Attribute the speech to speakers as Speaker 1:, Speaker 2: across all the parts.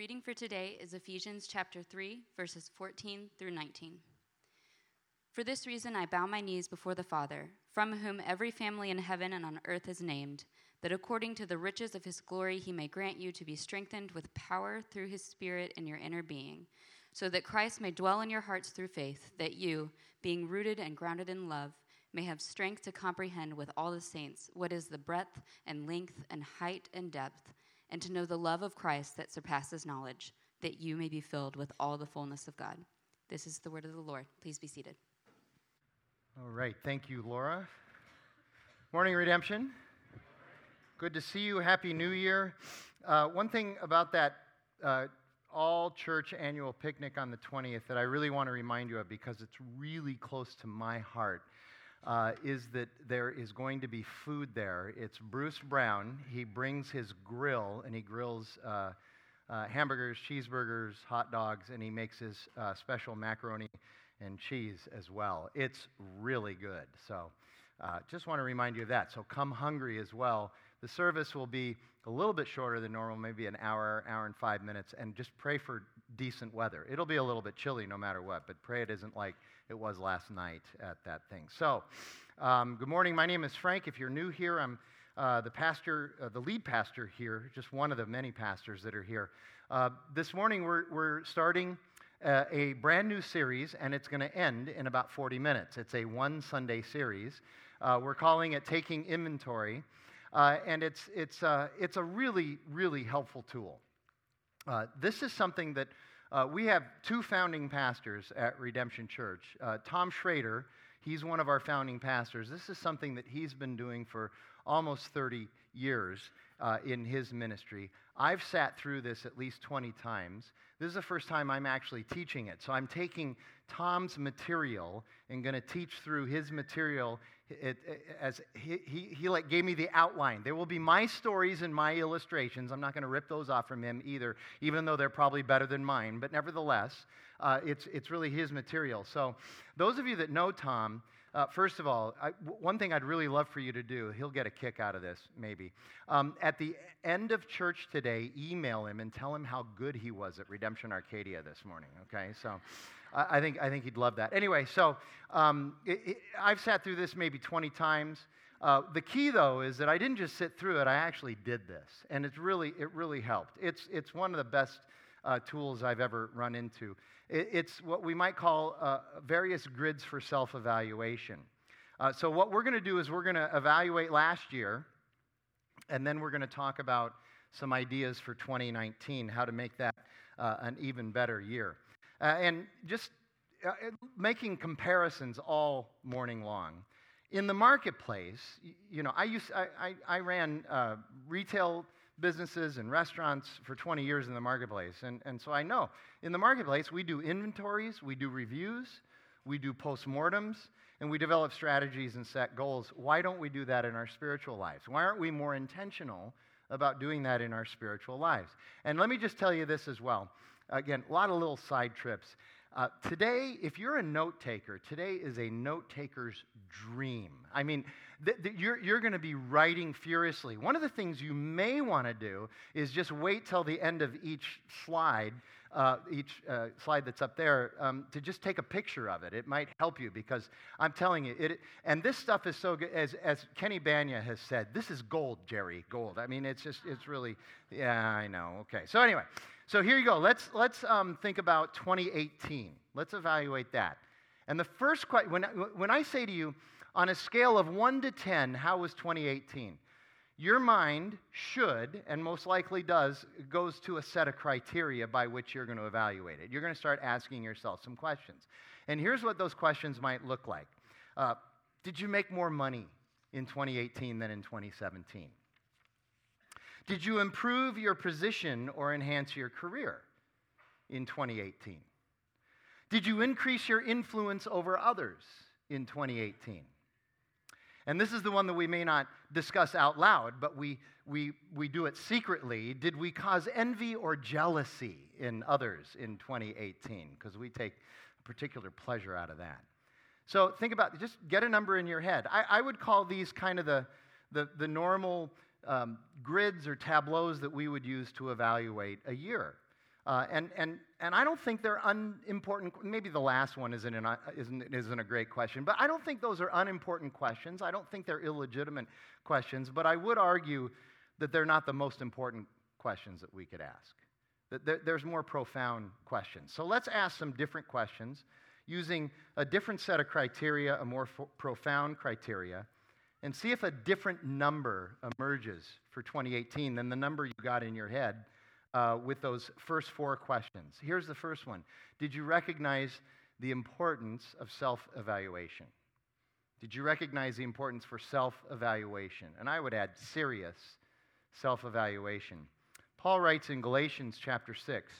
Speaker 1: reading for today is Ephesians chapter 3, verses 14 through 19. For this reason I bow my knees before the Father, from whom every family in heaven and on earth is named, that according to the riches of his glory he may grant you to be strengthened with power through his Spirit in your inner being, so that Christ may dwell in your hearts through faith, that you, being rooted and grounded in love, may have strength to comprehend with all the saints what is the breadth and length and height and depth and to know the love of Christ that surpasses knowledge, that you may be filled with all the fullness of God. This is the word of the Lord. Please be seated.
Speaker 2: All right. Thank you, Laura. Morning, Redemption. Good to see you. Happy New Year. Uh, one thing about that uh, all church annual picnic on the 20th that I really want to remind you of because it's really close to my heart uh, is that there is going to be food there. It's Bruce Brown. He brings his grill and he grills uh, uh, hamburgers, cheeseburgers, hot dogs, and he makes his uh, special macaroni and cheese as well. It's really good. So uh, just want to remind you of that. So come hungry as well. The service will be a little bit shorter than normal, maybe an hour, hour and five minutes, and just pray for decent weather. It'll be a little bit chilly no matter what, but pray it isn't like it was last night at that thing. So, um, good morning. My name is Frank. If you're new here, I'm uh, the pastor, uh, the lead pastor here, just one of the many pastors that are here. Uh, this morning, we're, we're starting uh, a brand new series, and it's going to end in about 40 minutes. It's a one Sunday series. Uh, we're calling it Taking Inventory, uh, and it's, it's, it's a really, really helpful tool. this is something that uh, we have two founding pastors at Redemption Church. Uh, Tom Schrader, he's one of our founding pastors. This is something that he's been doing for almost 30 years uh, in his ministry. I've sat through this at least 20 times. This is the first time I'm actually teaching it. So I'm taking Tom's material and going to teach through his material it, as he, he, he like gave me the outline. There will be my stories and my illustrations. I'm not going to rip those off from him either, even though they're probably better than mine. But nevertheless, uh, it's, it's really his material. So those of you that know Tom, uh, first of all, I, one thing I'd really love for you to do, he'll get a kick out of this, maybe. Um, at the end of church today, email him and tell him how good he was at Redemption Arcadia this morning, okay? So I, think, I think he'd love that. Anyway, so um, it, it, I've sat through this maybe 20 times. Uh, the key, though, is that I didn't just sit through it, I actually did this. And it's really, it really helped. It's, it's one of the best uh, tools I've ever run into. It, it's what we might call uh, various grids for self evaluation. Uh, so, what we're going to do is we're going to evaluate last year, and then we're going to talk about some ideas for 2019, how to make that uh, an even better year. Uh, and just uh, making comparisons all morning long. In the marketplace, you know, I, used, I, I, I ran retail businesses and restaurants for 20 years in the marketplace. And, and so I know in the marketplace, we do inventories, we do reviews, we do postmortems, and we develop strategies and set goals. Why don't we do that in our spiritual lives? Why aren't we more intentional about doing that in our spiritual lives? And let me just tell you this as well. Again, a lot of little side trips. Uh, today, if you're a note taker, today is a note taker's dream. I mean, th- th- you're, you're going to be writing furiously. One of the things you may want to do is just wait till the end of each slide, uh, each uh, slide that's up there, um, to just take a picture of it. It might help you because I'm telling you, it, and this stuff is so good. As, as Kenny Bania has said, this is gold, Jerry, gold. I mean, it's just, it's really, yeah, I know. Okay. So, anyway. So here you go. Let's, let's um, think about 2018. Let's evaluate that. And the first question, when, when I say to you, on a scale of 1 to 10, how was 2018? Your mind should, and most likely does, goes to a set of criteria by which you're going to evaluate it. You're going to start asking yourself some questions. And here's what those questions might look like uh, Did you make more money in 2018 than in 2017? Did you improve your position or enhance your career in 2018? Did you increase your influence over others in 2018? And this is the one that we may not discuss out loud, but we, we, we do it secretly. Did we cause envy or jealousy in others in 2018? Because we take particular pleasure out of that. So think about just get a number in your head. I, I would call these kind of the, the, the normal um, grids or tableaus that we would use to evaluate a year. Uh, and, and, and I don't think they're unimportant. Maybe the last one isn't, an, isn't, isn't a great question, but I don't think those are unimportant questions. I don't think they're illegitimate questions, but I would argue that they're not the most important questions that we could ask. That there, there's more profound questions. So let's ask some different questions using a different set of criteria, a more fo- profound criteria, and see if a different number emerges for 2018 than the number you got in your head uh, with those first four questions. Here's the first one Did you recognize the importance of self evaluation? Did you recognize the importance for self evaluation? And I would add serious self evaluation. Paul writes in Galatians chapter 6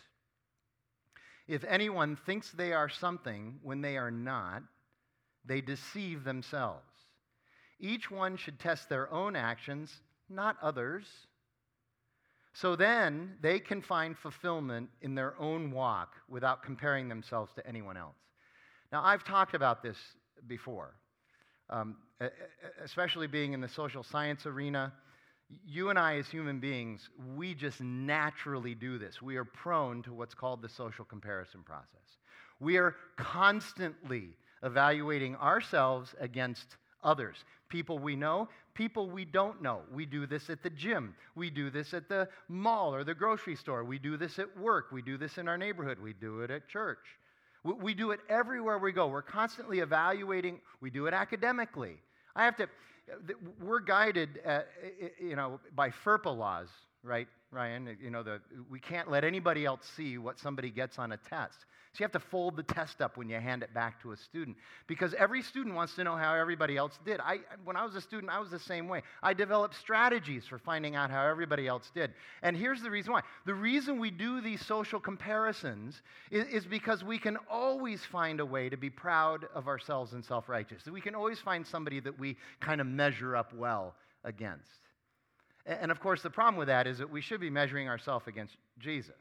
Speaker 2: If anyone thinks they are something when they are not, they deceive themselves. Each one should test their own actions, not others. So then they can find fulfillment in their own walk without comparing themselves to anyone else. Now, I've talked about this before, um, especially being in the social science arena. You and I, as human beings, we just naturally do this. We are prone to what's called the social comparison process. We are constantly evaluating ourselves against others people we know, people we don't know. We do this at the gym. We do this at the mall or the grocery store. We do this at work. We do this in our neighborhood. We do it at church. We do it everywhere we go. We're constantly evaluating. We do it academically. I have to, we're guided, uh, at, you know, by FERPA laws, right, Ryan? You know, the, we can't let anybody else see what somebody gets on a test. So you have to fold the test up when you hand it back to a student because every student wants to know how everybody else did. I, when I was a student, I was the same way. I developed strategies for finding out how everybody else did. And here's the reason why the reason we do these social comparisons is, is because we can always find a way to be proud of ourselves and self righteous. We can always find somebody that we kind of measure up well against. And of course, the problem with that is that we should be measuring ourselves against Jesus.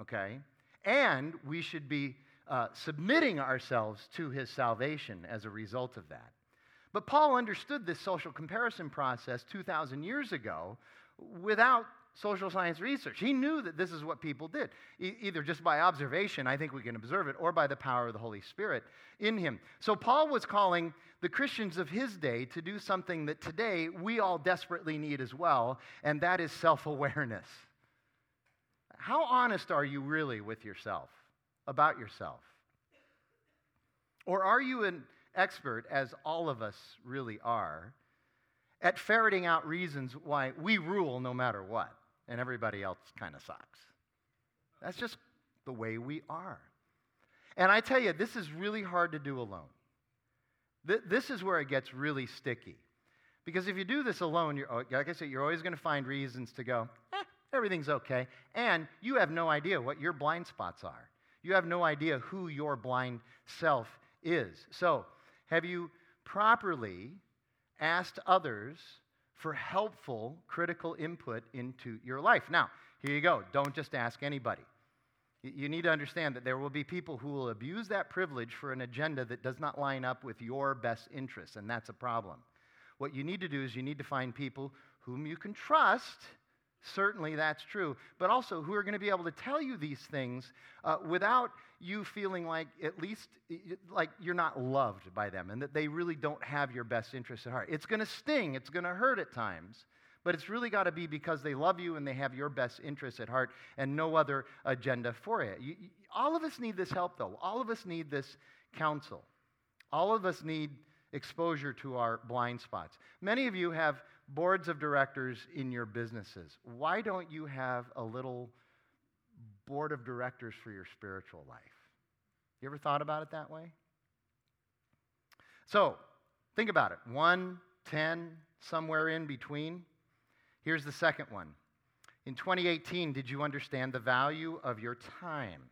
Speaker 2: Okay? And we should be uh, submitting ourselves to his salvation as a result of that. But Paul understood this social comparison process 2,000 years ago without social science research. He knew that this is what people did, e- either just by observation, I think we can observe it, or by the power of the Holy Spirit in him. So Paul was calling the Christians of his day to do something that today we all desperately need as well, and that is self awareness. How honest are you really with yourself, about yourself? Or are you an expert, as all of us really are, at ferreting out reasons why we rule no matter what, and everybody else kind of sucks? That's just the way we are. And I tell you, this is really hard to do alone. This is where it gets really sticky. Because if you do this alone, you're, like I said, you're always going to find reasons to go, eh, everything's okay. And you have no idea what your blind spots are. You have no idea who your blind self is. So, have you properly asked others for helpful critical input into your life? Now, here you go. Don't just ask anybody. You need to understand that there will be people who will abuse that privilege for an agenda that does not line up with your best interests, and that's a problem. What you need to do is you need to find people whom you can trust Certainly that's true, but also who are going to be able to tell you these things uh, without you feeling like at least like you're not loved by them and that they really don't have your best interests at heart. It's going to sting, it's going to hurt at times, but it's really got to be because they love you and they have your best interests at heart and no other agenda for it. You, you, all of us need this help, though. All of us need this counsel. All of us need exposure to our blind spots. Many of you have boards of directors in your businesses. Why don't you have a little board of directors for your spiritual life? You ever thought about it that way? So, think about it. One, ten, somewhere in between. Here's the second one. In 2018, did you understand the value of your time?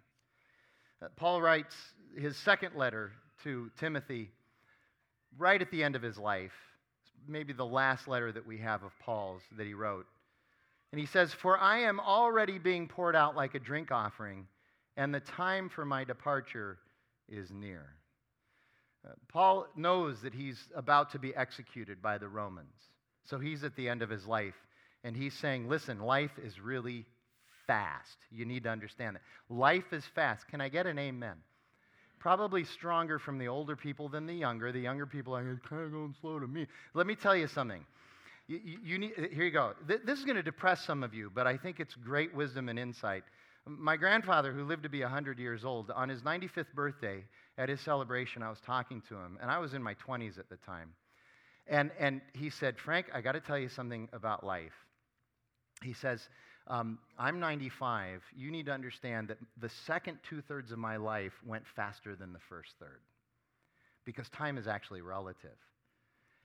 Speaker 2: Uh, Paul writes his second letter to Timothy right at the end of his life maybe the last letter that we have of Paul's that he wrote. And he says, For I am already being poured out like a drink offering, and the time for my departure is near. Uh, Paul knows that he's about to be executed by the Romans. So he's at the end of his life, and he's saying, Listen, life is really fast. You need to understand that. Life is fast. Can I get an amen? Probably stronger from the older people than the younger. The younger people are like, kind of going slow to me. Let me tell you something. You, you, you need, here you go. This is going to depress some of you, but I think it's great wisdom and insight. My grandfather, who lived to be 100 years old, on his 95th birthday, at his celebration, I was talking to him, and I was in my 20s at the time. And, and he said, Frank, I got to tell you something about life. He says, um, I'm 95. You need to understand that the second two thirds of my life went faster than the first third because time is actually relative.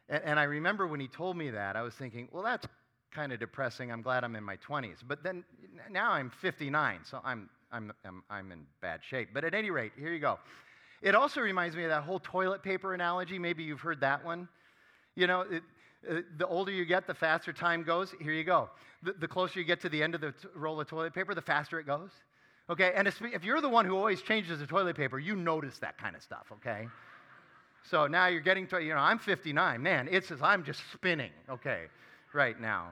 Speaker 2: And, and I remember when he told me that, I was thinking, well, that's kind of depressing. I'm glad I'm in my 20s. But then now I'm 59, so I'm, I'm, I'm, I'm in bad shape. But at any rate, here you go. It also reminds me of that whole toilet paper analogy. Maybe you've heard that one. You know, it, Uh, the older you get, the faster time goes. Here you go. The, the closer you get to the end of the t- roll of toilet paper, the faster it goes. Okay, and if you're the one who always changes the toilet paper, you notice that kind of stuff, okay? So now you're getting to, you know, I'm 59. Man, it's just, I'm just spinning, okay, right now.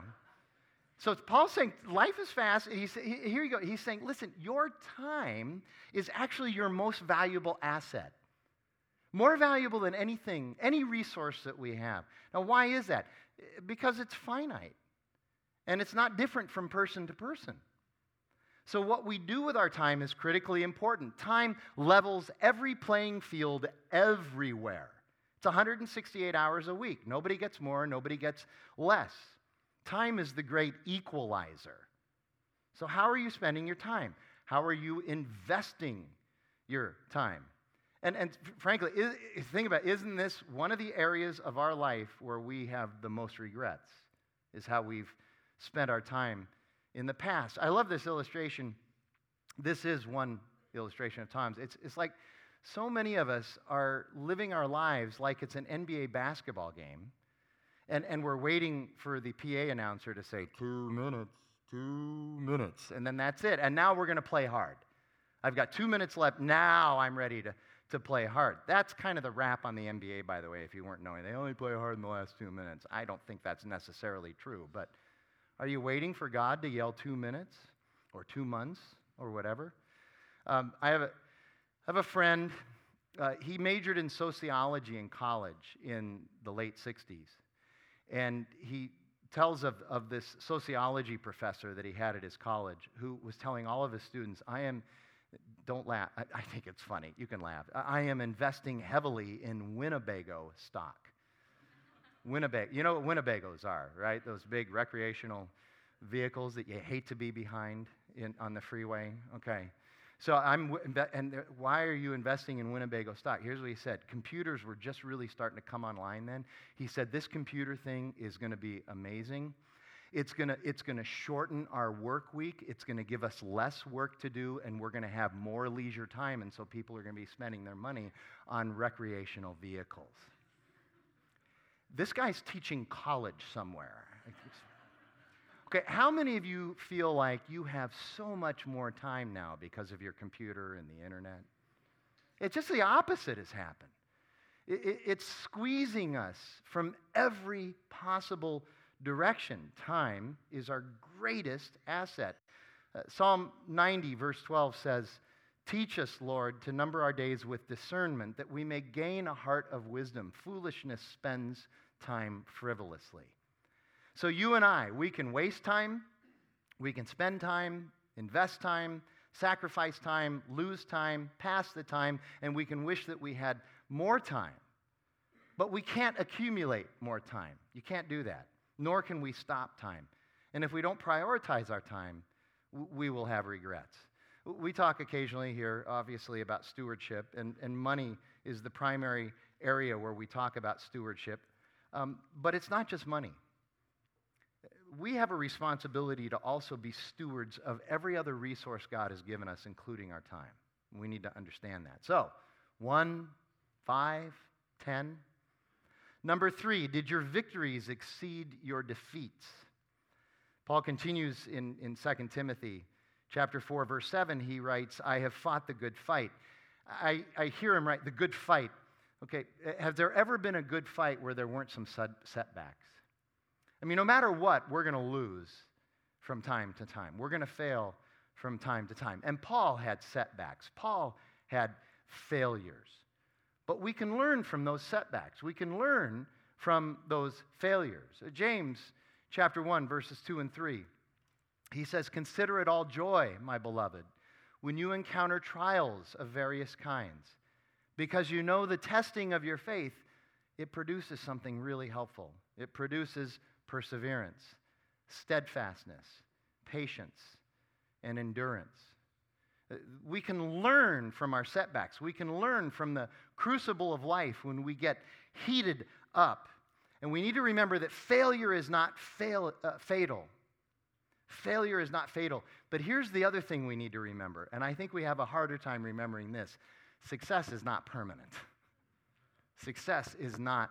Speaker 2: So Paul's saying life is fast. He's, here you go. He's saying, listen, your time is actually your most valuable asset. More valuable than anything, any resource that we have. Now, why is that? Because it's finite. And it's not different from person to person. So, what we do with our time is critically important. Time levels every playing field everywhere. It's 168 hours a week. Nobody gets more, nobody gets less. Time is the great equalizer. So, how are you spending your time? How are you investing your time? And, and frankly, is, think about it, isn't this one of the areas of our life where we have the most regrets? Is how we've spent our time in the past. I love this illustration. This is one illustration of times. It's, it's like so many of us are living our lives like it's an NBA basketball game, and, and we're waiting for the PA announcer to say, two minutes, two minutes, and then that's it. And now we're going to play hard. I've got two minutes left. Now I'm ready to, to play hard. That's kind of the rap on the NBA, by the way, if you weren't knowing. They only play hard in the last two minutes. I don't think that's necessarily true, but are you waiting for God to yell two minutes or two months or whatever? Um, I, have a, I have a friend, uh, he majored in sociology in college in the late 60s. And he tells of, of this sociology professor that he had at his college who was telling all of his students, I am, don't laugh, I, I think it's funny, you can laugh. I am investing heavily in Winnebago stock. Winnebago. You know what Winnebagos are, right? Those big recreational vehicles that you hate to be behind in, on the freeway. Okay. So I'm, and why are you investing in Winnebago stock? Here's what he said. Computers were just really starting to come online then. He said, this computer thing is going to be amazing. It's going to it's going to shorten our work week. It's going to give us less work to do, and we're going to have more leisure time. And so people are going to be spending their money on recreational vehicles. This guy's teaching college somewhere. Okay, how many of you feel like you have so much more time now because of your computer and the internet? It's just the opposite has happened. It, it, it's squeezing us from every possible direction. Time is our greatest asset. Uh, Psalm 90, verse 12 says, Teach us, Lord, to number our days with discernment, that we may gain a heart of wisdom. Foolishness spends time frivolously. So, you and I, we can waste time, we can spend time, invest time, sacrifice time, lose time, pass the time, and we can wish that we had more time. But we can't accumulate more time. You can't do that. Nor can we stop time. And if we don't prioritize our time, we will have regrets. We talk occasionally here, obviously, about stewardship, and, and money is the primary area where we talk about stewardship. Um, but it's not just money. We have a responsibility to also be stewards of every other resource God has given us, including our time. We need to understand that. So, one, five, ten. Number three, did your victories exceed your defeats? Paul continues in, in 2 Timothy chapter 4, verse 7, he writes, I have fought the good fight. I, I hear him write, the good fight. Okay, has there ever been a good fight where there weren't some setbacks? I mean, no matter what, we're going to lose from time to time. We're going to fail from time to time. And Paul had setbacks, Paul had failures. But we can learn from those setbacks. We can learn from those failures. Uh, James chapter 1 verses 2 and 3. He says, "Consider it all joy, my beloved, when you encounter trials of various kinds, because you know the testing of your faith, it produces something really helpful. It produces perseverance, steadfastness, patience, and endurance. We can learn from our setbacks. We can learn from the crucible of life when we get heated up. And we need to remember that failure is not fail, uh, fatal. Failure is not fatal. But here's the other thing we need to remember, and I think we have a harder time remembering this success is not permanent. Success is not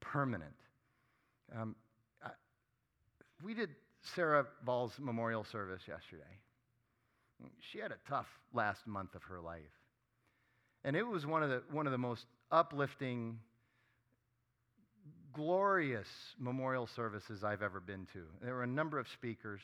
Speaker 2: permanent. Um, I, we did Sarah Ball's memorial service yesterday. She had a tough last month of her life. And it was one of the, one of the most uplifting, glorious memorial services I've ever been to. There were a number of speakers.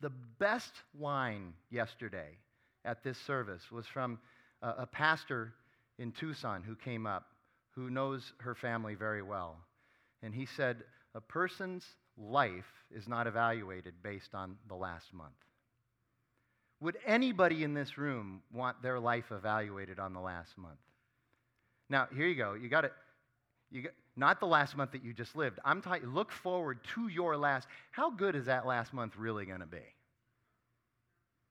Speaker 2: The best line yesterday at this service was from a, a pastor in Tucson who came up, who knows her family very well. And he said, A person's life is not evaluated based on the last month. Would anybody in this room want their life evaluated on the last month? Now, here you go. You got it. You got, not the last month that you just lived. I'm talking, look forward to your last. How good is that last month really going to be?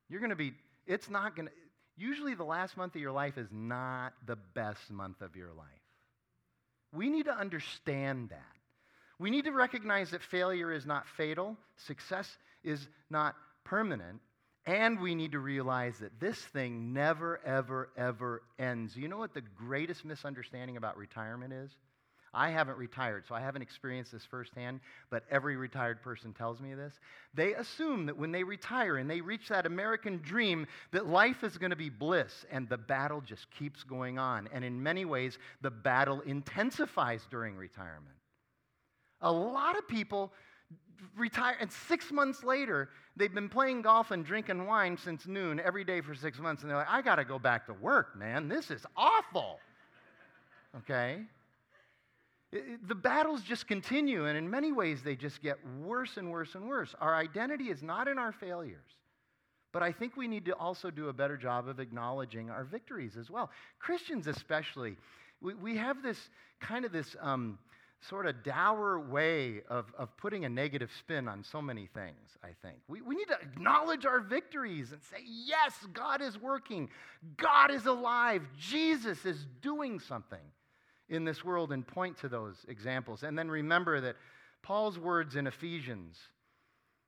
Speaker 2: You're going to be, it's not going to, usually the last month of your life is not the best month of your life. We need to understand that. We need to recognize that failure is not fatal, success is not permanent, and we need to realize that this thing never, ever, ever ends. You know what the greatest misunderstanding about retirement is? I haven't retired, so I haven't experienced this firsthand, but every retired person tells me this. They assume that when they retire and they reach that American dream, that life is going to be bliss, and the battle just keeps going on. And in many ways, the battle intensifies during retirement. A lot of people retire, and six months later, they've been playing golf and drinking wine since noon every day for six months, and they're like, I got to go back to work, man. This is awful. Okay? It, the battles just continue, and in many ways, they just get worse and worse and worse. Our identity is not in our failures. But I think we need to also do a better job of acknowledging our victories as well. Christians, especially, we, we have this kind of this um, sort of dour way of, of putting a negative spin on so many things, I think. We, we need to acknowledge our victories and say, yes, God is working, God is alive, Jesus is doing something in this world, and point to those examples. And then remember that Paul's words in Ephesians,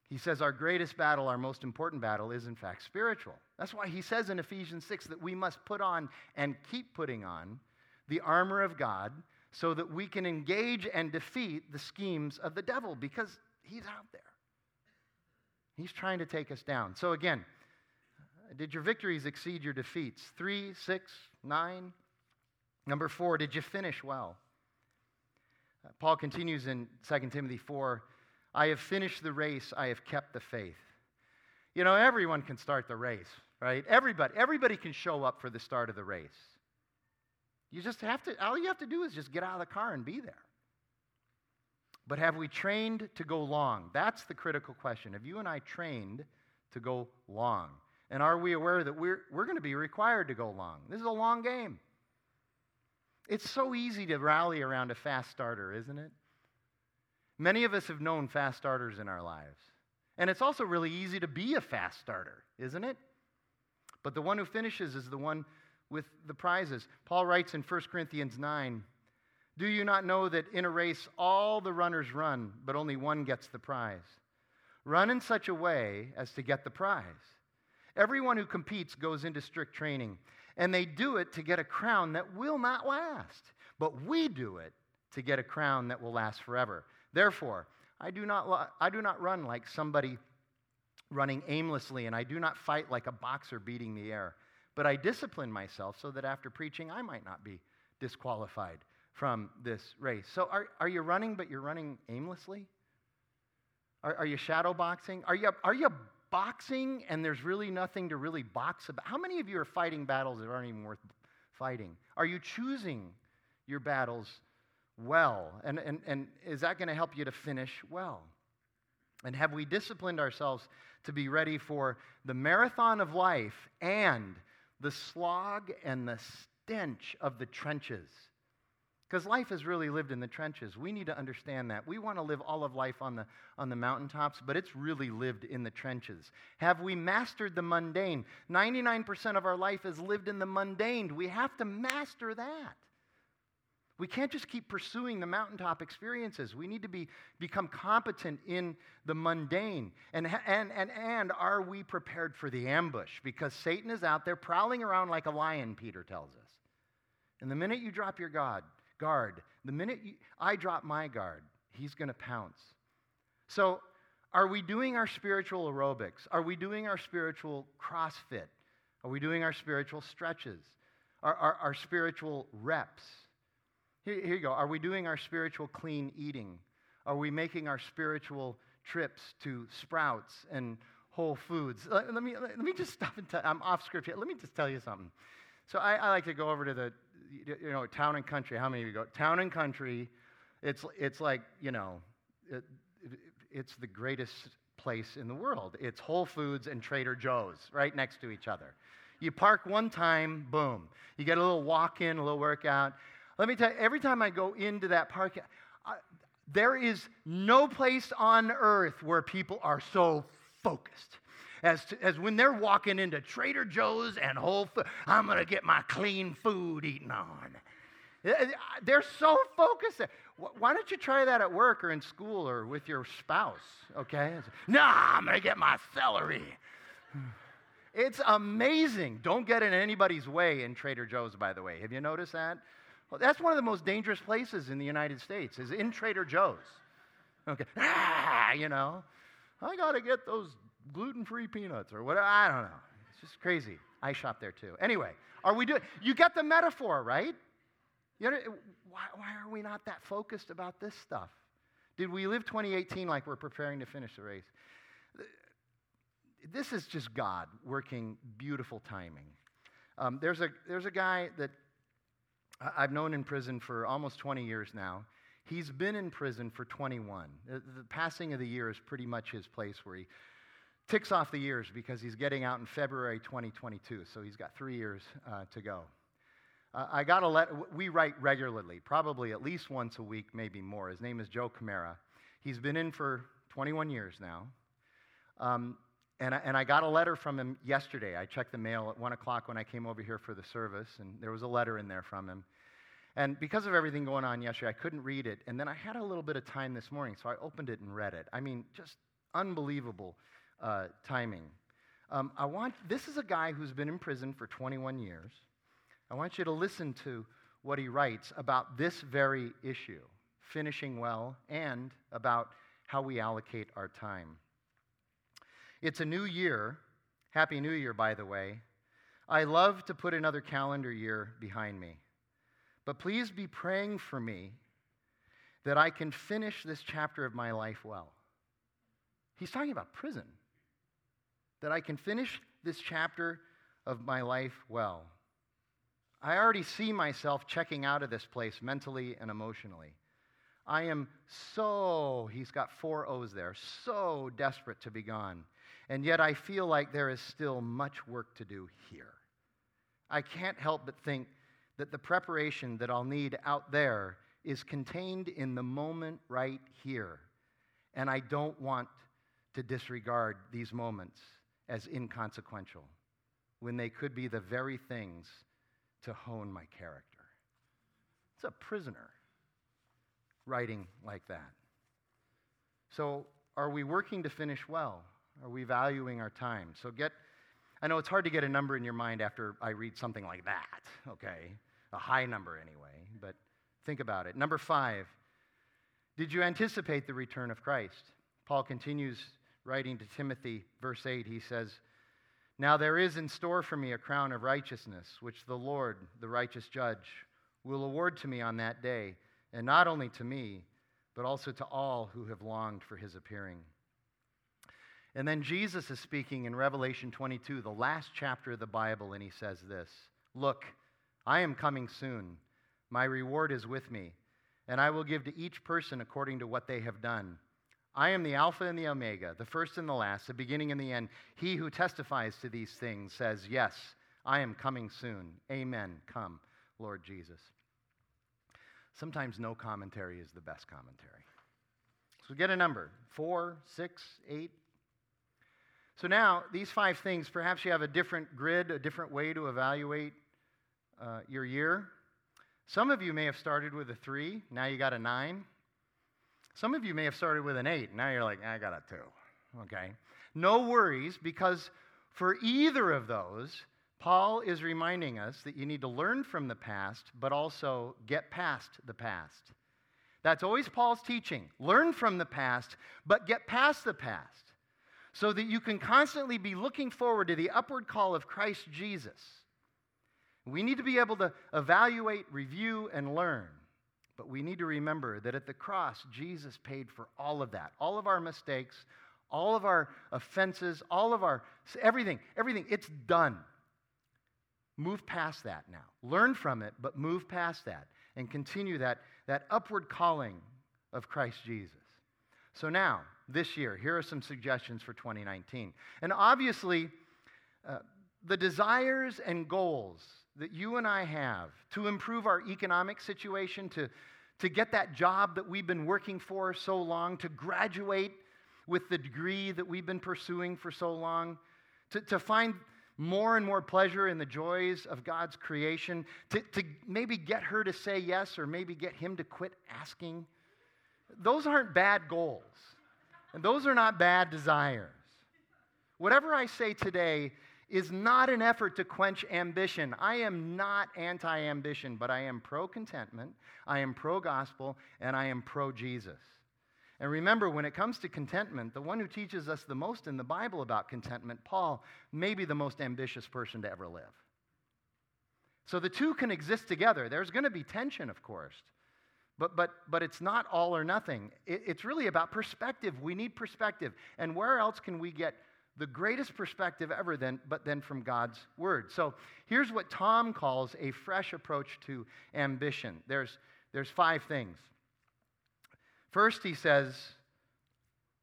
Speaker 2: he says, Our greatest battle, our most important battle, is in fact spiritual. That's why he says in Ephesians 6 that we must put on and keep putting on the armor of God so that we can engage and defeat the schemes of the devil because he's out there. He's trying to take us down. So, again, did your victories exceed your defeats? Three, six, nine? Number four, did you finish well? Uh, Paul continues in 2 Timothy 4 I have finished the race, I have kept the faith. You know, everyone can start the race, right? Everybody, everybody can show up for the start of the race. You just have to, all you have to do is just get out of the car and be there. But have we trained to go long? That's the critical question. Have you and I trained to go long? And are we aware that we're, we're going to be required to go long? This is a long game. It's so easy to rally around a fast starter, isn't it? Many of us have known fast starters in our lives. And it's also really easy to be a fast starter, isn't it? But the one who finishes is the one with the prizes. Paul writes in 1 Corinthians 9 Do you not know that in a race all the runners run, but only one gets the prize? Run in such a way as to get the prize. Everyone who competes goes into strict training, and they do it to get a crown that will not last. But we do it to get a crown that will last forever. Therefore, I do not, I do not run like somebody running aimlessly, and I do not fight like a boxer beating the air. But I discipline myself so that after preaching, I might not be disqualified from this race. So, are, are you running, but you're running aimlessly? Are, are you shadow boxing? Are you, are you boxing and there's really nothing to really box about? How many of you are fighting battles that aren't even worth fighting? Are you choosing your battles well? And, and, and is that going to help you to finish well? And have we disciplined ourselves to be ready for the marathon of life and the slog and the stench of the trenches? Because life is really lived in the trenches. We need to understand that. We want to live all of life on the, on the mountaintops, but it's really lived in the trenches. Have we mastered the mundane? 99% of our life is lived in the mundane. We have to master that. We can't just keep pursuing the mountaintop experiences. We need to be, become competent in the mundane. And, and, and, and are we prepared for the ambush? Because Satan is out there prowling around like a lion, Peter tells us. And the minute you drop your God, guard. The minute you, I drop my guard, he's going to pounce. So, are we doing our spiritual aerobics? Are we doing our spiritual CrossFit? Are we doing our spiritual stretches? Our, our, our spiritual reps? Here, here you go. Are we doing our spiritual clean eating? Are we making our spiritual trips to Sprouts and Whole Foods? Let, let me, let me just stop and tell I'm off script here. Let me just tell you something. So I, I like to go over to the you know, town and country. How many of you go? Town and country, it's, it's like, you know, it, it's the greatest place in the world. It's Whole Foods and Trader Joe's right next to each other. You park one time, boom. You get a little walk in, a little workout. Let me tell you, every time I go into that park, I, there is no place on earth where people are so focused as, to, as when they're walking into Trader Joe's and Whole Foods, I'm going to get my clean food eaten on. Eh, eh, they're so focused. Why don't you try that at work or in school or with your spouse? Okay? Nah, I'm going to get my celery. It's amazing. Don't get in anybody's way in Trader Joe's, by the way. Have you noticed that? Well, that's one of the most dangerous places in the United States, is in Trader Joe's. Okay. Ah, you know, I got to get those gluten free peanuts or whatever. I don't know. It's just crazy. I shop there too. Anyway, are we doing, you get the metaphor, right? You know, why, why are we not that focused about this stuff? Did we live 2018 like we're preparing to finish the race? This is just God working beautiful timing. Um, there's, a, there's a guy that I've known in prison for almost 20 years now. He's been in prison for 21. The, the passing of the year is pretty much his place where he ticks off the years because he's getting out in February 2022, so he's got three years uh, to go. Uh, I got a letter, we write regularly, probably at least once a week, maybe more. His name is Joe Camara. He's been in for 21 years now. Um, and, I, and I got a letter from him yesterday. I checked the mail at 1 o'clock when I came over here for the service, and there was a letter in there from him. And because of everything going on yesterday, I couldn't read it. And then I had a little bit of time this morning, so I opened it and read it. I mean, just unbelievable uh, timing. Um, I want, this is a guy who's been in prison for 21 years. I want you to listen to what he writes about this very issue, finishing well, and about how we allocate our time. It's a new year. Happy New Year, by the way. I love to put another calendar year behind me. But please be praying for me that I can finish this chapter of my life well. He's talking about prison that I can finish this chapter of my life well. I already see myself checking out of this place mentally and emotionally. I am so, he's got four O's there, so desperate to be gone. And yet I feel like there is still much work to do here. I can't help but think that the preparation that I'll need out there is contained in the moment right here. And I don't want to disregard these moments as inconsequential when they could be the very things to hone my character. It's a prisoner writing like that. So, are we working to finish well? Are we valuing our time? So, get, I know it's hard to get a number in your mind after I read something like that, okay? A high number anyway, but think about it. Number five, did you anticipate the return of Christ? Paul continues writing to Timothy, verse 8, he says, Now there is in store for me a crown of righteousness, which the Lord, the righteous judge, will award to me on that day, and not only to me, but also to all who have longed for his appearing. And then Jesus is speaking in Revelation 22, the last chapter of the Bible, and he says this Look, I am coming soon. My reward is with me, and I will give to each person according to what they have done. I am the Alpha and the Omega, the first and the last, the beginning and the end. He who testifies to these things says, Yes, I am coming soon. Amen. Come, Lord Jesus. Sometimes no commentary is the best commentary. So get a number four, six, eight. So now, these five things, perhaps you have a different grid, a different way to evaluate uh, your year. Some of you may have started with a three, now you got a nine. Some of you may have started with an eight, now you're like, I got a two. Okay? No worries, because for either of those, Paul is reminding us that you need to learn from the past, but also get past the past. That's always Paul's teaching. Learn from the past, but get past the past so that you can constantly be looking forward to the upward call of Christ Jesus. We need to be able to evaluate, review, and learn. But we need to remember that at the cross, Jesus paid for all of that, all of our mistakes, all of our offenses, all of our everything, everything. It's done. Move past that now. Learn from it, but move past that and continue that, that upward calling of Christ Jesus. So now, this year, here are some suggestions for 2019. And obviously, uh, the desires and goals that you and I have to improve our economic situation, to, to get that job that we've been working for so long, to graduate with the degree that we've been pursuing for so long, to, to find more and more pleasure in the joys of God's creation, to, to maybe get her to say yes or maybe get him to quit asking. Those aren't bad goals, and those are not bad desires. Whatever I say today is not an effort to quench ambition. I am not anti ambition, but I am pro contentment, I am pro gospel, and I am pro Jesus. And remember, when it comes to contentment, the one who teaches us the most in the Bible about contentment, Paul, may be the most ambitious person to ever live. So the two can exist together. There's going to be tension, of course, but, but, but it's not all or nothing. It, it's really about perspective. We need perspective. And where else can we get the greatest perspective ever then, but then from God's word? So here's what Tom calls a fresh approach to ambition. There's, there's five things. First, he says,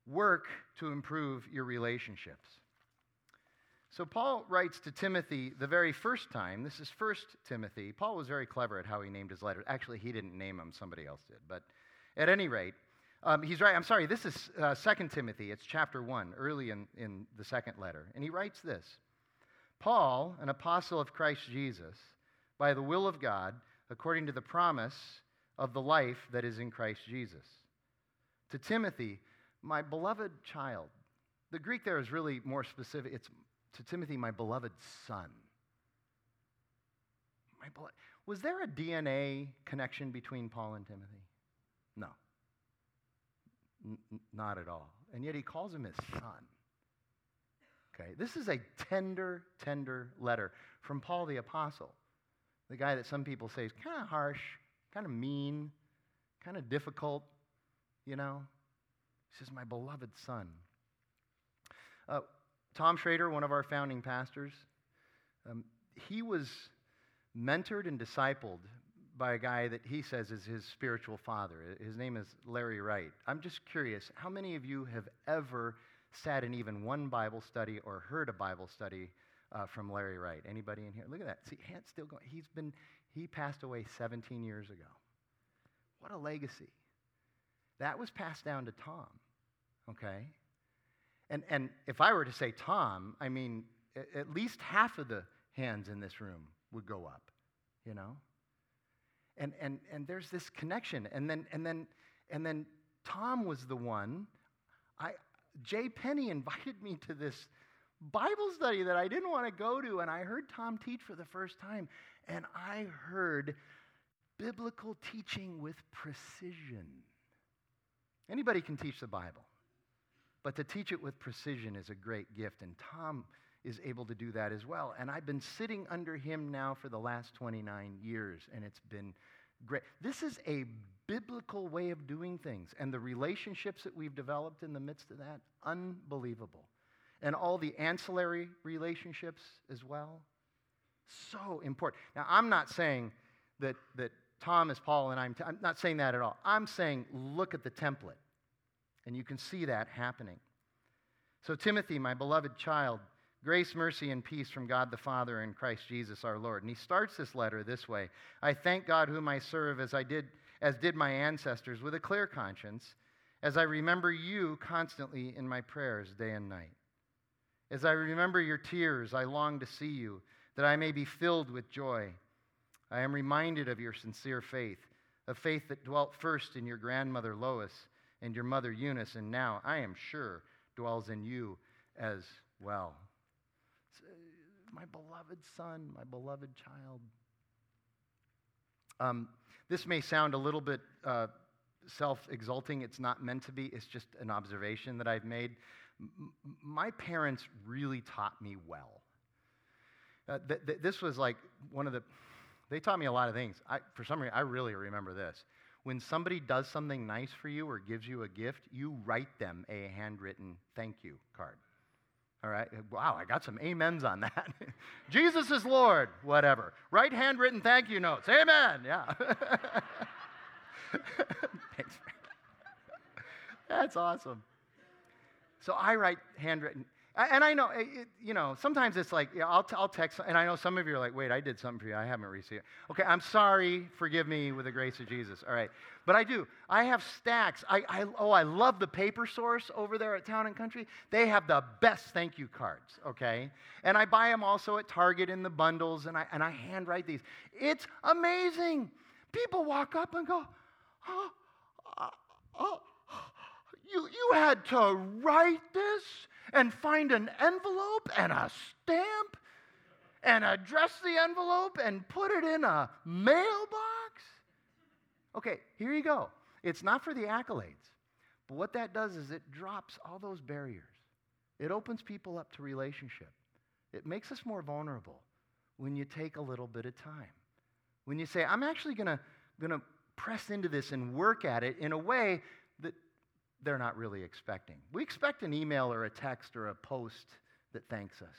Speaker 2: work to improve your relationships. So, Paul writes to Timothy the very first time. This is First Timothy. Paul was very clever at how he named his letter. Actually, he didn't name them, somebody else did. But at any rate, um, he's right. I'm sorry, this is uh, 2 Timothy. It's chapter 1, early in, in the second letter. And he writes this Paul, an apostle of Christ Jesus, by the will of God, according to the promise of the life that is in Christ Jesus to Timothy, my beloved child. The Greek there is really more specific. It's to Timothy, my beloved son. My beloved. Was there a DNA connection between Paul and Timothy? No. N- not at all. And yet he calls him his son. Okay, this is a tender, tender letter from Paul the Apostle, the guy that some people say is kind of harsh, kind of mean, kind of difficult, you know? He says, My beloved son. Uh, Tom Schrader, one of our founding pastors, um, he was mentored and discipled by a guy that he says is his spiritual father. His name is Larry Wright. I'm just curious, how many of you have ever sat in even one Bible study or heard a Bible study uh, from Larry Wright? Anybody in here? Look at that. See, hand's still going. He's been, he passed away 17 years ago. What a legacy. That was passed down to Tom, okay? And, and if I were to say Tom, I mean, at least half of the hands in this room would go up, you know? And, and, and there's this connection. And then, and, then, and then Tom was the one, I, Jay Penny invited me to this Bible study that I didn't want to go to, and I heard Tom teach for the first time, and I heard biblical teaching with precision. Anybody can teach the Bible, but to teach it with precision is a great gift, and Tom is able to do that as well. And I've been sitting under him now for the last 29 years, and it's been great. This is a biblical way of doing things, and the relationships that we've developed in the midst of that, unbelievable. and all the ancillary relationships as well. So important. Now, I'm not saying that, that Tom is Paul and I'm, t- I'm not saying that at all. I'm saying look at the template, and you can see that happening. So, Timothy, my beloved child, grace, mercy, and peace from God the Father and Christ Jesus our Lord. And he starts this letter this way I thank God whom I serve as I did as did my ancestors with a clear conscience, as I remember you constantly in my prayers day and night. As I remember your tears, I long to see you, that I may be filled with joy. I am reminded of your sincere faith, a faith that dwelt first in your grandmother Lois and your mother Eunice, and now, I am sure, dwells in you as well. My beloved son, my beloved child. Um, this may sound a little bit uh, self exalting. It's not meant to be, it's just an observation that I've made. M- my parents really taught me well. Uh, th- th- this was like one of the, they taught me a lot of things. I, for some reason, I really remember this. When somebody does something nice for you or gives you a gift, you write them a handwritten thank you card. All right. Wow, I got some amens on that. Jesus is Lord, whatever. Write handwritten thank you notes. Amen. Yeah. That's awesome. So I write handwritten and I know, it, you know, sometimes it's like, I'll, t- I'll text, and I know some of you are like, wait, I did something for you. I haven't received it. Okay, I'm sorry. Forgive me with the grace of Jesus. All right. But I do. I have stacks. I, I, oh, I love the paper source over there at Town and Country. They have the best thank you cards, okay? And I buy them also at Target in the bundles, and I, and I handwrite these. It's amazing. People walk up and go, oh, oh, oh you, you had to write this? and find an envelope and a stamp and address the envelope and put it in a mailbox? Okay, here you go. It's not for the accolades, but what that does is it drops all those barriers. It opens people up to relationship. It makes us more vulnerable when you take a little bit of time. When you say, I'm actually going to press into this and work at it in a way that they're not really expecting. We expect an email or a text or a post that thanks us,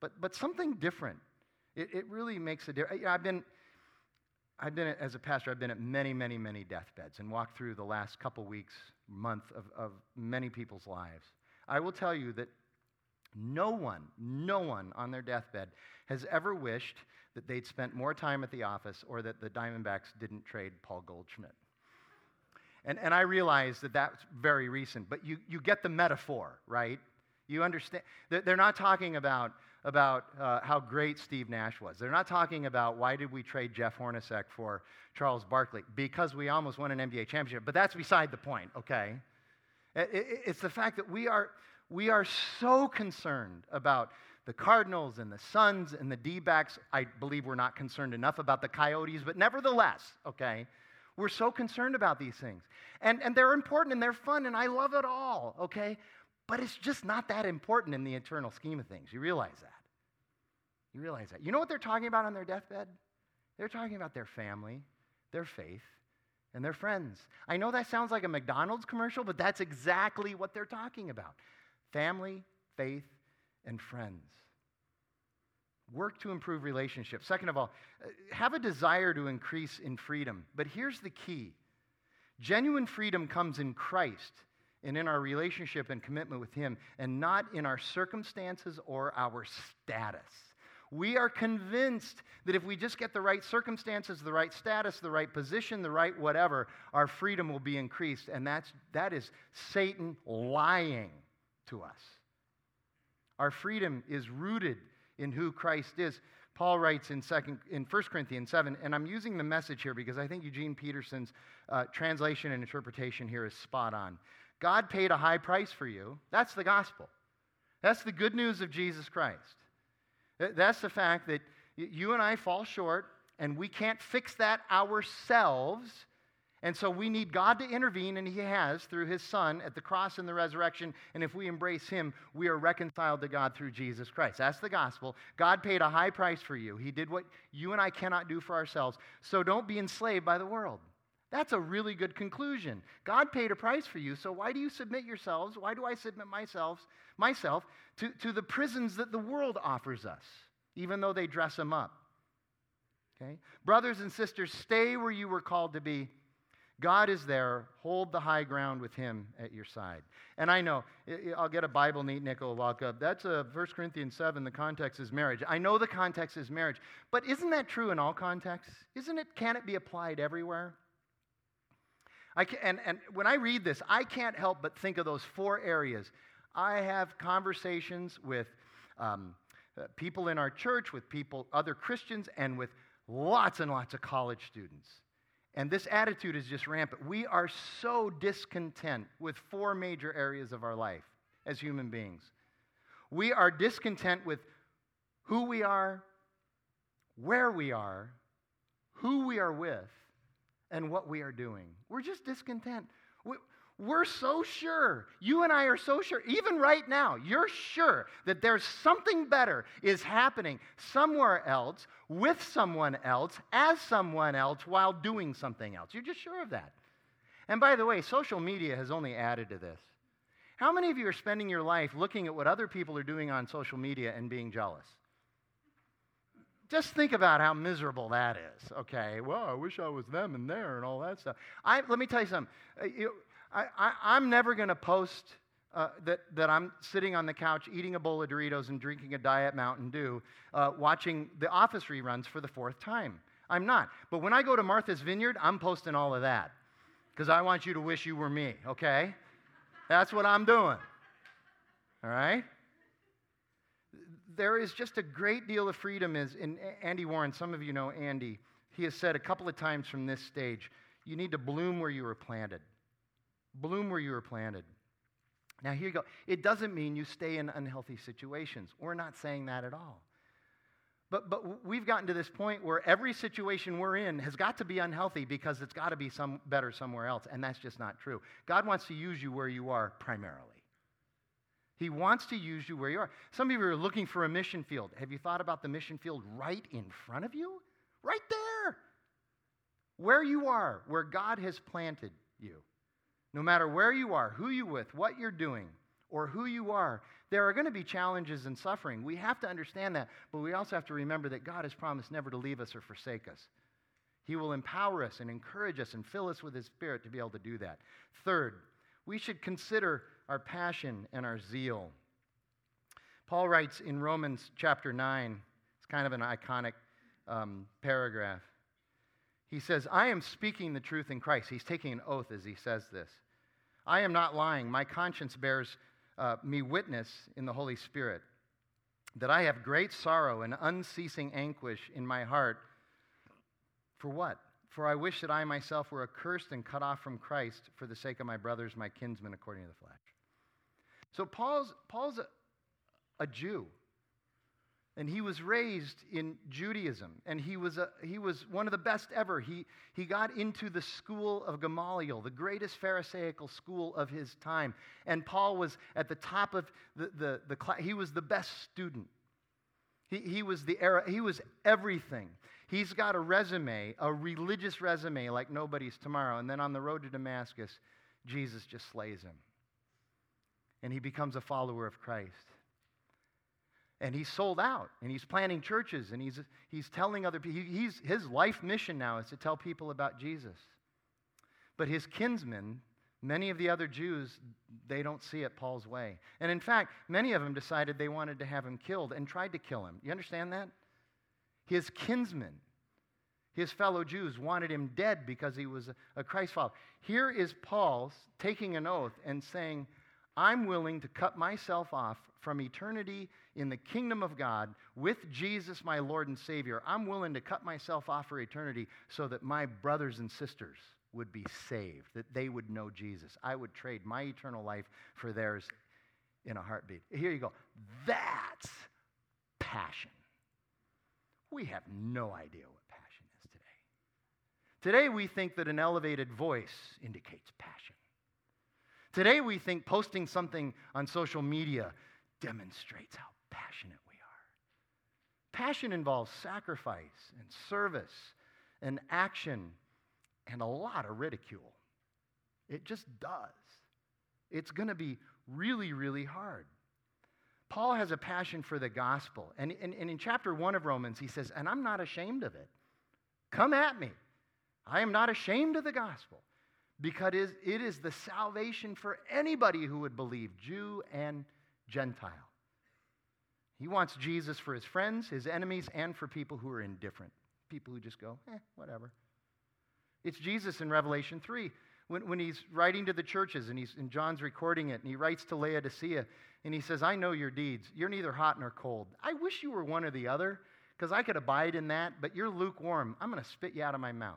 Speaker 2: but, but something different. It, it really makes a difference. I've been, I've been, as a pastor, I've been at many, many, many deathbeds and walked through the last couple weeks, month of, of many people's lives. I will tell you that no one, no one on their deathbed has ever wished that they'd spent more time at the office or that the Diamondbacks didn't trade Paul Goldschmidt. And, and I realize that that's very recent, but you, you get the metaphor, right? You understand. They're not talking about, about uh, how great Steve Nash was. They're not talking about why did we trade Jeff Hornacek for Charles Barkley? Because we almost won an NBA championship. But that's beside the point, okay? It's the fact that we are, we are so concerned about the Cardinals and the Suns and the D backs. I believe we're not concerned enough about the Coyotes, but nevertheless, okay? We're so concerned about these things. And, and they're important and they're fun and I love it all, okay? But it's just not that important in the eternal scheme of things. You realize that. You realize that. You know what they're talking about on their deathbed? They're talking about their family, their faith, and their friends. I know that sounds like a McDonald's commercial, but that's exactly what they're talking about family, faith, and friends. Work to improve relationships. Second of all, uh, have a desire to increase in freedom. But here's the key genuine freedom comes in Christ and in our relationship and commitment with Him, and not in our circumstances or our status. We are convinced that if we just get the right circumstances, the right status, the right position, the right whatever, our freedom will be increased. And that's, that is Satan lying to us. Our freedom is rooted in who Christ is. Paul writes in, second, in 1 Corinthians 7, and I'm using the message here because I think Eugene Peterson's uh, translation and interpretation here is spot on. God paid a high price for you. That's the gospel. That's the good news of Jesus Christ. That's the fact that you and I fall short, and we can't fix that ourselves. And so we need God to intervene, and He has through His Son at the cross and the resurrection. And if we embrace Him, we are reconciled to God through Jesus Christ. That's the gospel. God paid a high price for you. He did what you and I cannot do for ourselves. So don't be enslaved by the world. That's a really good conclusion. God paid a price for you, so why do you submit yourselves? Why do I submit myself, myself to, to the prisons that the world offers us, even though they dress them up? Okay? Brothers and sisters, stay where you were called to be. God is there. Hold the high ground with Him at your side. And I know, I'll get a Bible neat nickel walk up. That's a 1 Corinthians 7. The context is marriage. I know the context is marriage. But isn't that true in all contexts? Isn't it, can it be applied everywhere? I can, and, and when I read this, I can't help but think of those four areas. I have conversations with um, uh, people in our church, with people, other Christians, and with lots and lots of college students. And this attitude is just rampant. We are so discontent with four major areas of our life as human beings. We are discontent with who we are, where we are, who we are with, and what we are doing. We're just discontent. We're so sure, you and I are so sure, even right now, you're sure that there's something better is happening somewhere else, with someone else, as someone else, while doing something else. You're just sure of that. And by the way, social media has only added to this. How many of you are spending your life looking at what other people are doing on social media and being jealous? Just think about how miserable that is. Okay, well, I wish I was them and there and all that stuff. I, let me tell you something. Uh, I, am never going to post uh, that, that I'm sitting on the couch eating a bowl of Doritos and drinking a Diet Mountain Dew, uh, watching the Office reruns for the fourth time. I'm not. But when I go to Martha's Vineyard, I'm posting all of that because I want you to wish you were me, okay? That's what I'm doing. All right? there is just a great deal of freedom is in Andy Warren, some of you know Andy. He has said a couple of times from this stage, you need to bloom where you were planted. Bloom where you were planted. Now, here you go. It doesn't mean you stay in unhealthy situations. We're not saying that at all. But, but we've gotten to this point where every situation we're in has got to be unhealthy because it's got to be some better somewhere else. And that's just not true. God wants to use you where you are primarily. He wants to use you where you are. Some of you are looking for a mission field. Have you thought about the mission field right in front of you? Right there. Where you are, where God has planted you. No matter where you are, who you're with, what you're doing, or who you are, there are going to be challenges and suffering. We have to understand that, but we also have to remember that God has promised never to leave us or forsake us. He will empower us and encourage us and fill us with His Spirit to be able to do that. Third, we should consider our passion and our zeal. Paul writes in Romans chapter 9, it's kind of an iconic um, paragraph. He says, I am speaking the truth in Christ. He's taking an oath as he says this. I am not lying. My conscience bears uh, me witness in the Holy Spirit that I have great sorrow and unceasing anguish in my heart. For what? For I wish that I myself were accursed and cut off from Christ for the sake of my brothers, my kinsmen according to the flesh. So Paul's, Paul's a, a Jew. And he was raised in Judaism, and he was, a, he was one of the best ever. He, he got into the school of Gamaliel, the greatest Pharisaical school of his time. And Paul was at the top of the, the, the class. He was the best student. He, he, was the era, he was everything. He's got a resume, a religious resume like nobody's tomorrow. And then on the road to Damascus, Jesus just slays him and he becomes a follower of Christ. And he's sold out, and he's planting churches, and he's, he's telling other people. He's, his life mission now is to tell people about Jesus. But his kinsmen, many of the other Jews, they don't see it Paul's way. And in fact, many of them decided they wanted to have him killed and tried to kill him. You understand that? His kinsmen, his fellow Jews, wanted him dead because he was a Christ follower. Here is Paul taking an oath and saying, I'm willing to cut myself off from eternity in the kingdom of God with Jesus, my Lord and Savior. I'm willing to cut myself off for eternity so that my brothers and sisters would be saved, that they would know Jesus. I would trade my eternal life for theirs in a heartbeat. Here you go. That's passion. We have no idea what passion is today. Today, we think that an elevated voice indicates passion. Today, we think posting something on social media demonstrates how passionate we are. Passion involves sacrifice and service and action and a lot of ridicule. It just does. It's going to be really, really hard. Paul has a passion for the gospel. And, and, in chapter one of Romans, he says, And I'm not ashamed of it. Come at me. I am not ashamed of the gospel because it is the salvation for anybody who would believe, Jew and Gentile. He wants Jesus for his friends, his enemies, and for people who are indifferent, people who just go, eh, whatever. It's Jesus in Revelation 3 when, when he's writing to the churches and, he's, and John's recording it and he writes to Laodicea and he says, I know your deeds. You're neither hot nor cold. I wish you were one or the other because I could abide in that, but you're lukewarm. I'm going to spit you out of my mouth.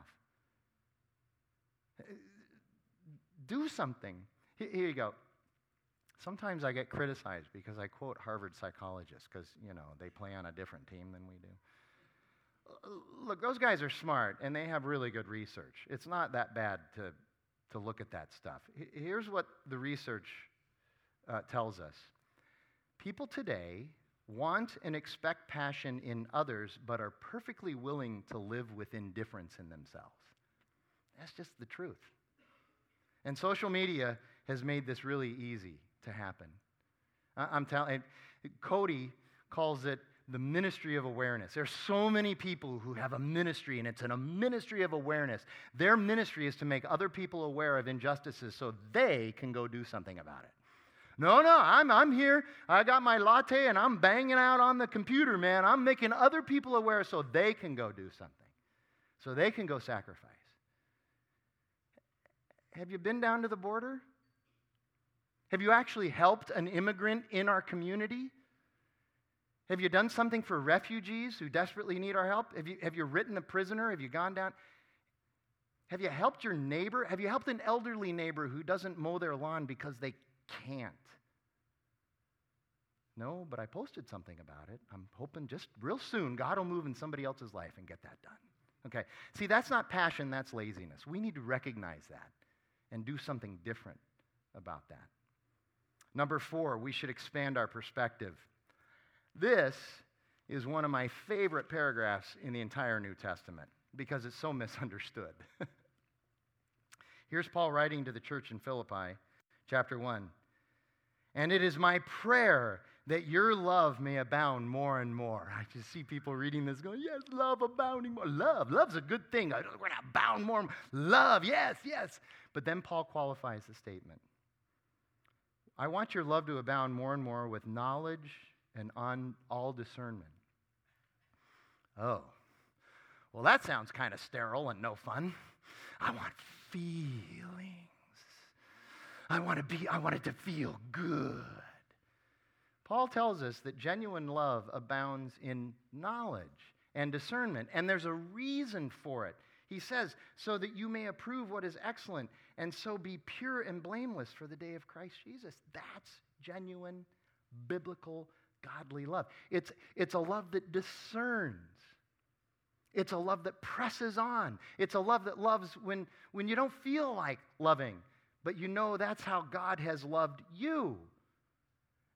Speaker 2: Do something. Here you go. Sometimes I get criticized because I quote Harvard psychologists because, you know, they play on a different team than we do. Look, those guys are smart and they have really good research. It's not that bad to, to look at that stuff. Here's what the research uh, tells us people today want and expect passion in others, but are perfectly willing to live with indifference in themselves. That's just the truth. And social media has made this really easy to happen. I'm telling Cody calls it the ministry of awareness. There's so many people who have a ministry, and it's a ministry of awareness. Their ministry is to make other people aware of injustices so they can go do something about it. No, no, I'm, I'm here. I got my latte and I'm banging out on the computer, man. I'm making other people aware so they can go do something, so they can go sacrifice. Have you been down to the border? Have you actually helped an immigrant in our community? Have you done something for refugees who desperately need our help? Have you, have you written a prisoner? Have you gone down? Have you helped your neighbor? Have you helped an elderly neighbor who doesn't mow their lawn because they can't? No, but I posted something about it. I'm hoping just real soon God will move in somebody else's life and get that done. Okay. See, that's not passion, that's laziness. We need to recognize that and do something different about that. Number four, we should expand our perspective. This is one of my favorite paragraphs in the entire New Testament because it's so misunderstood. Here's Paul writing to the church in Philippi, chapter 1. And it is my prayer that your love may abound more and more. I just see people reading this going, yes, love abounding more. Love, love's a good thing. We're going to abound more. Love, yes, yes. But then Paul qualifies the statement. I want your love to abound more and more with knowledge and on all discernment. Oh, well, that sounds kind of sterile and no fun. I want feelings. I want to be, I want it to feel good. Paul tells us that genuine love abounds in knowledge and discernment, and there's a reason for it. He says, so that you may approve what is excellent and so be pure and blameless for the day of Christ Jesus. That's genuine, biblical, godly love. It's, it's a love that discerns. It's a love that presses on. It's a love that loves when, when you don't feel like loving, but you know that's how God has loved you.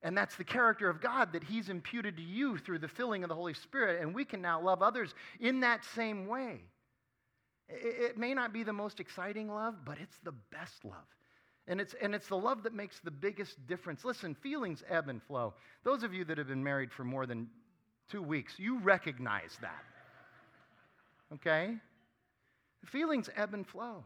Speaker 2: And that's the character of God that He's imputed to you through the filling of the Holy Spirit. And we can now love others in that same way. It may not be the most exciting love, but it's the best love. And it's, and it's the love that makes the biggest difference. Listen, feelings ebb and flow. Those of you that have been married for more than two weeks, you recognize that. Okay? Feelings ebb and flow.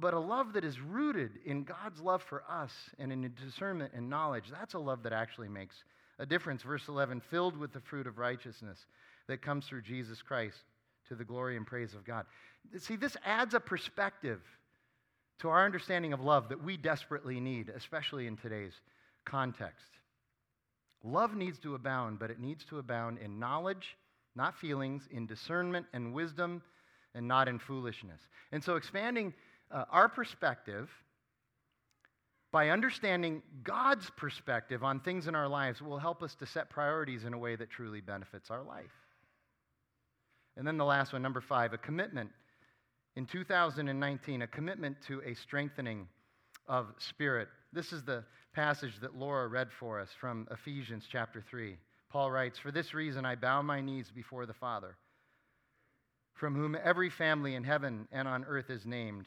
Speaker 2: But a love that is rooted in God's love for us and in discernment and knowledge, that's a love that actually makes a difference. Verse 11, filled with the fruit of righteousness that comes through Jesus Christ to the glory and praise of God. See, this adds a perspective to our understanding of love that we desperately need, especially in today's context. Love needs to abound, but it needs to abound in knowledge, not feelings, in discernment and wisdom, and not in foolishness. And so, expanding uh, our perspective by understanding God's perspective on things in our lives will help us to set priorities in a way that truly benefits our life. And then the last one, number five, a commitment. In 2019, a commitment to a strengthening of spirit. This is the passage that Laura read for us from Ephesians chapter 3. Paul writes, For this reason I bow my knees before the Father from whom every family in heaven and on earth is named,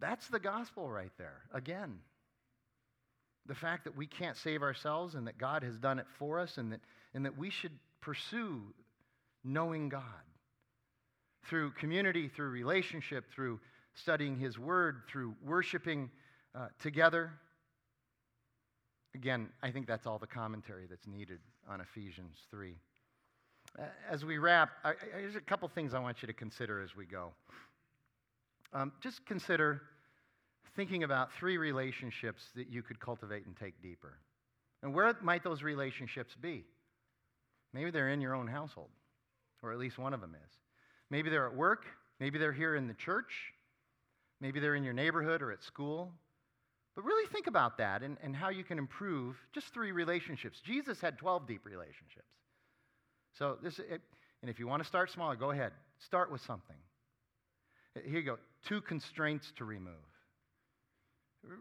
Speaker 2: That's the gospel right there. Again, the fact that we can't save ourselves and that God has done it for us and that, and that we should pursue knowing God through community, through relationship, through studying His Word, through worshiping uh, together. Again, I think that's all the commentary that's needed on Ephesians 3. As we wrap, I, I, there's a couple things I want you to consider as we go. Um, just consider thinking about three relationships that you could cultivate and take deeper. And where might those relationships be? Maybe they're in your own household, or at least one of them is. Maybe they're at work. Maybe they're here in the church. Maybe they're in your neighborhood or at school. But really think about that and, and how you can improve just three relationships. Jesus had 12 deep relationships. So, this, it, and if you want to start smaller, go ahead. Start with something. Here you go two constraints to remove.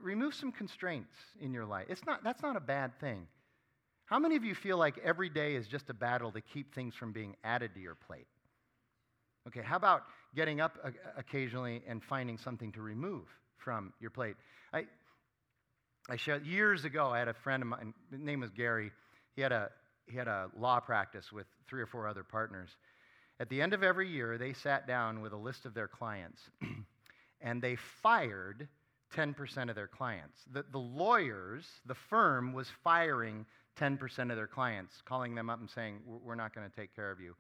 Speaker 2: Remove some constraints in your life. It's not, that's not a bad thing. How many of you feel like every day is just a battle to keep things from being added to your plate? Okay, how about getting up occasionally and finding something to remove from your plate? I, I shared years ago, I had a friend of mine, his name was Gary. He had a, he had a law practice with three or four other partners. At the end of every year, they sat down with a list of their clients and they fired 10% of their clients. The, the lawyers, the firm, was firing 10% of their clients, calling them up and saying, We're not going to take care of you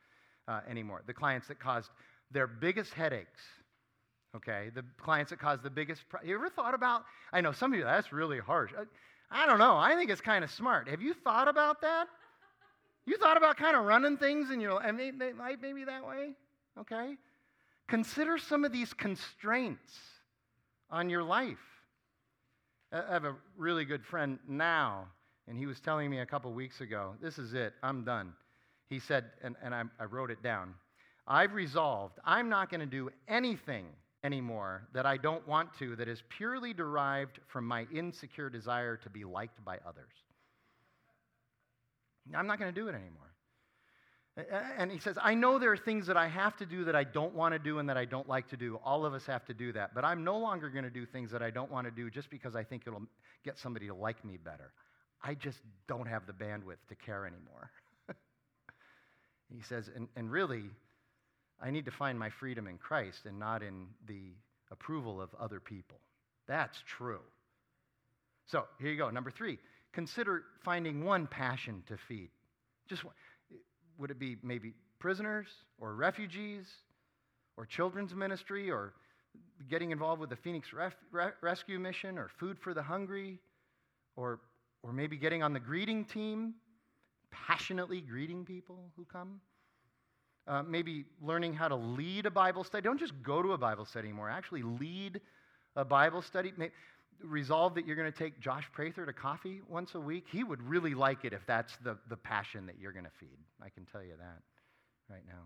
Speaker 2: uh, anymore. The clients that caused their biggest headaches, okay? The clients that caused the biggest. Pro- you ever thought about? I know some of you, that's really harsh. I, I don't know. I think it's kind of smart. Have you thought about that? You thought about kind of running things in your and they, might maybe that way, okay? Consider some of these constraints on your life. I have a really good friend now, and he was telling me a couple weeks ago, this is it, I'm done. He said, and, and I, I wrote it down I've resolved I'm not going to do anything anymore that I don't want to that is purely derived from my insecure desire to be liked by others. I'm not going to do it anymore. And he says, I know there are things that I have to do that I don't want to do and that I don't like to do. All of us have to do that. But I'm no longer going to do things that I don't want to do just because I think it'll get somebody to like me better. I just don't have the bandwidth to care anymore. he says, and, and really, I need to find my freedom in Christ and not in the approval of other people. That's true. So here you go. Number three, consider finding one passion to feed. Just would it be maybe prisoners or refugees or children's ministry or getting involved with the Phoenix Ref- Re- Rescue Mission or Food for the Hungry or, or maybe getting on the greeting team, passionately greeting people who come? Uh, maybe learning how to lead a Bible study. Don't just go to a Bible study anymore, actually lead a Bible study resolve that you're going to take Josh Prather to coffee once a week, he would really like it if that's the, the passion that you're going to feed. I can tell you that right now.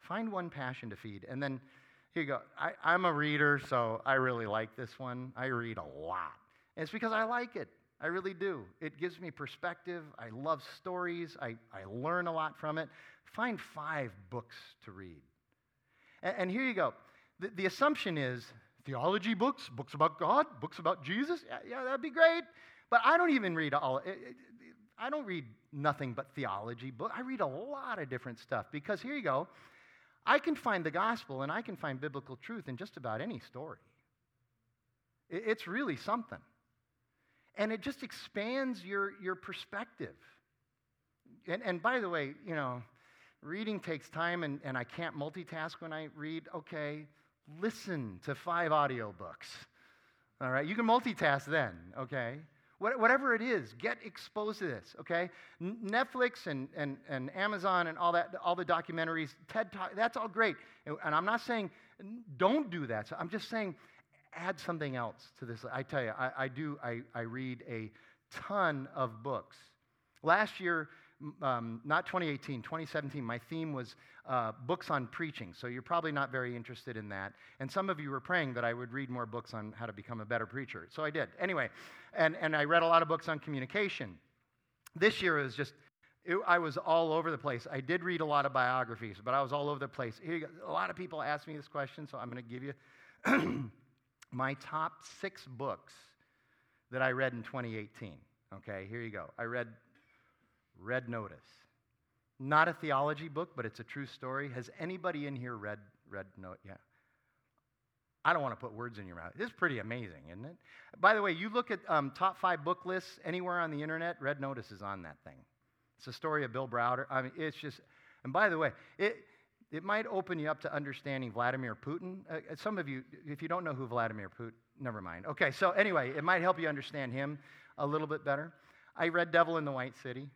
Speaker 2: Find one passion to feed. And then here you go. I, I'm a reader, so I really like this one. I read a lot. And it's because I like it. I really do. It gives me perspective. I love stories. I, I learn a lot from it. Find five books to read. And, and here you go. The, the assumption is theology books, books about God, books about Jesus. Yeah, yeah that'd be great. But I don't even read all. I don't read nothing but theology book. I read a lot of different stuff because here you go. I can find the gospel and I can find biblical truth in just about any story. It's really something. And it just expands your, your perspective. And, and by the way, you know, reading takes time and, and I can't multitask when I read. Okay, listen to five audiobooks. All right, you can multitask then, okay? whatever it is, get exposed to this, okay? Netflix and, and, and Amazon and all that, all the documentaries, TED Talk, that's all great. And, and I'm not saying don't do that. So I'm just saying add something else to this. I tell you, I, I do, I, I read a ton of books. Last year, um, not 2018, 2017, my theme was uh, books on preaching. So you're probably not very interested in that. And some of you were praying that I would read more books on how to become a better preacher. So I did. Anyway, and, and I read a lot of books on communication. This year was just, it, I was all over the place. I did read a lot of biographies, but I was all over the place. Here, you go. a lot of people ask me this question, so I'm going to give you my top six books that I read in 2018. Okay, here you go. I read Red Notice. Not a theology book, but it's a true story. Has anybody in here read Red Note? Yeah. I don't want to put words in your mouth. It's pretty amazing, isn't it? By the way, you look at um, top five book lists anywhere on the internet, Red Notice is on that thing. It's a story of Bill Browder. I mean, it's just, and by the way, it, it might open you up to understanding Vladimir Putin. Uh, some of you, if you don't know who Vladimir Putin, never mind. Okay, so anyway, it might help you understand him a little bit better. I read Devil in the White City.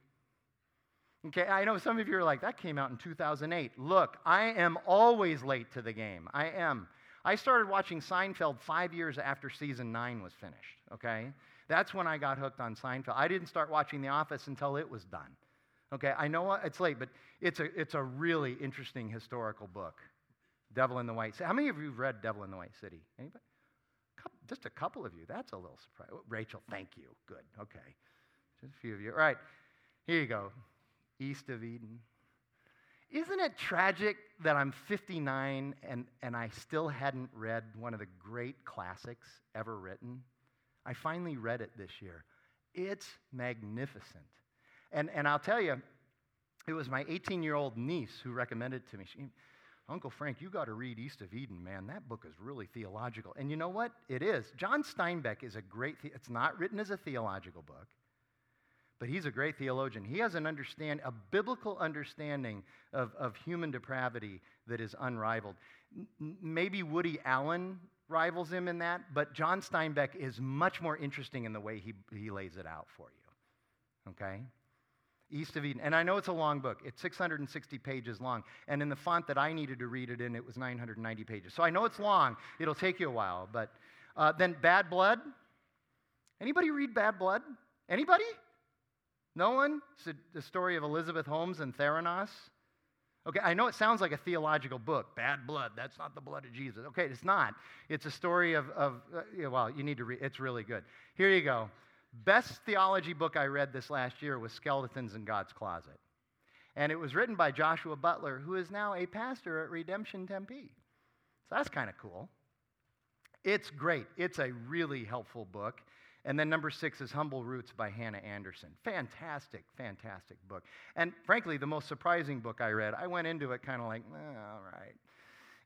Speaker 2: Okay, I know some of you are like, that came out in 2008. Look, I am always late to the game. I am. I started watching Seinfeld five years after season nine was finished, okay? That's when I got hooked on Seinfeld. I didn't start watching The Office until it was done. Okay, I know it's late, but it's a, it's a really interesting historical book. Devil in the White City. How many of you have read Devil in the White City? Anybody? Just a couple of you. That's a little surprise. Rachel, thank you. Good. Okay. Just a few of you. All right. Here you go east of Eden. Isn't it tragic that I'm 59 and, and I still hadn't read one of the great classics ever written? I finally read it this year. It's magnificent. And, and I'll tell you, it was my 18 year old niece who recommended it to me. She, Uncle Frank, you got to read East of Eden, man. That book is really theological. And you know what? It is. John Steinbeck is a great, the- it's not written as a theological book but he's a great theologian. He has an understand, a biblical understanding of, of human depravity that is unrivaled. Maybe Woody Allen rivals him in that, but John Steinbeck is much more interesting in the way he, he lays it out for you. Okay? East of Eden. And I know it's a long book. It's 660 pages long. And in the font that I needed to read it in, it was 990 pages. So I know it's long. It'll take you a while. But uh, then Bad Blood. Anybody read Bad Blood? Anybody? No one? The story of Elizabeth Holmes and Theranos. Okay, I know it sounds like a theological book. Bad blood, that's not the blood of Jesus. Okay, it's not. It's a story of, of uh, well, you need to read, it's really good. Here you go. Best theology book I read this last year was Skeletons in God's Closet. And it was written by Joshua Butler, who is now a pastor at Redemption Tempe. So that's kind of cool. It's great. It's a really helpful book. And then number six is Humble Roots by Hannah Anderson. Fantastic, fantastic book. And frankly, the most surprising book I read, I went into it kind of like, eh, all right.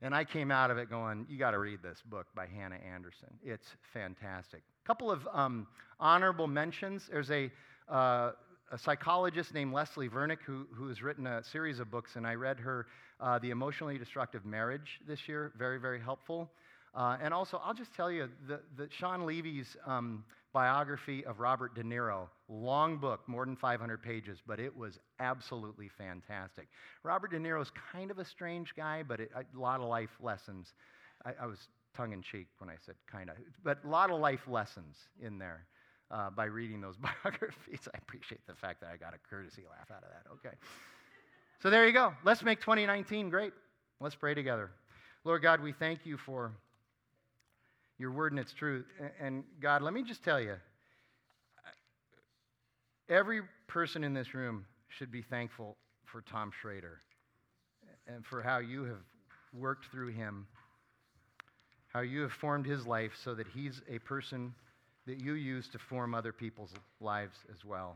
Speaker 2: And I came out of it going, you got to read this book by Hannah Anderson. It's fantastic. A couple of um, honorable mentions. There's a, uh, a psychologist named Leslie Vernick who, who has written a series of books, and I read her uh, The Emotionally Destructive Marriage this year. Very, very helpful. Uh, and also, I'll just tell you that Shawn Levy's um, biography of Robert De Niro. Long book, more than 500 pages, but it was absolutely fantastic. Robert De Niro's kind of a strange guy, but it, a lot of life lessons. I, I was tongue in cheek when I said kind of, but a lot of life lessons in there. Uh, by reading those biographies. I appreciate the fact that I got a courtesy laugh out of that. Okay. So there you go. Let's make 2019 great. Let's pray together. Lord God, we thank you for your word and its truth. And God, let me just tell you every person in this room should be thankful for Tom Schrader and for how you have worked through him, how you have formed his life so that he's a person that you use to form other people's lives as well.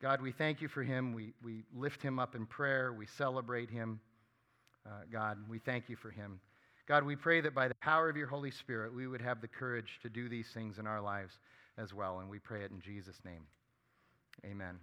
Speaker 2: God, we thank you for him. We, we lift him up in prayer. We celebrate him. Uh, God, we thank you for him. God, we pray that by the power of your Holy Spirit, we would have the courage to do these things in our lives as well. And we pray it in Jesus' name. Amen.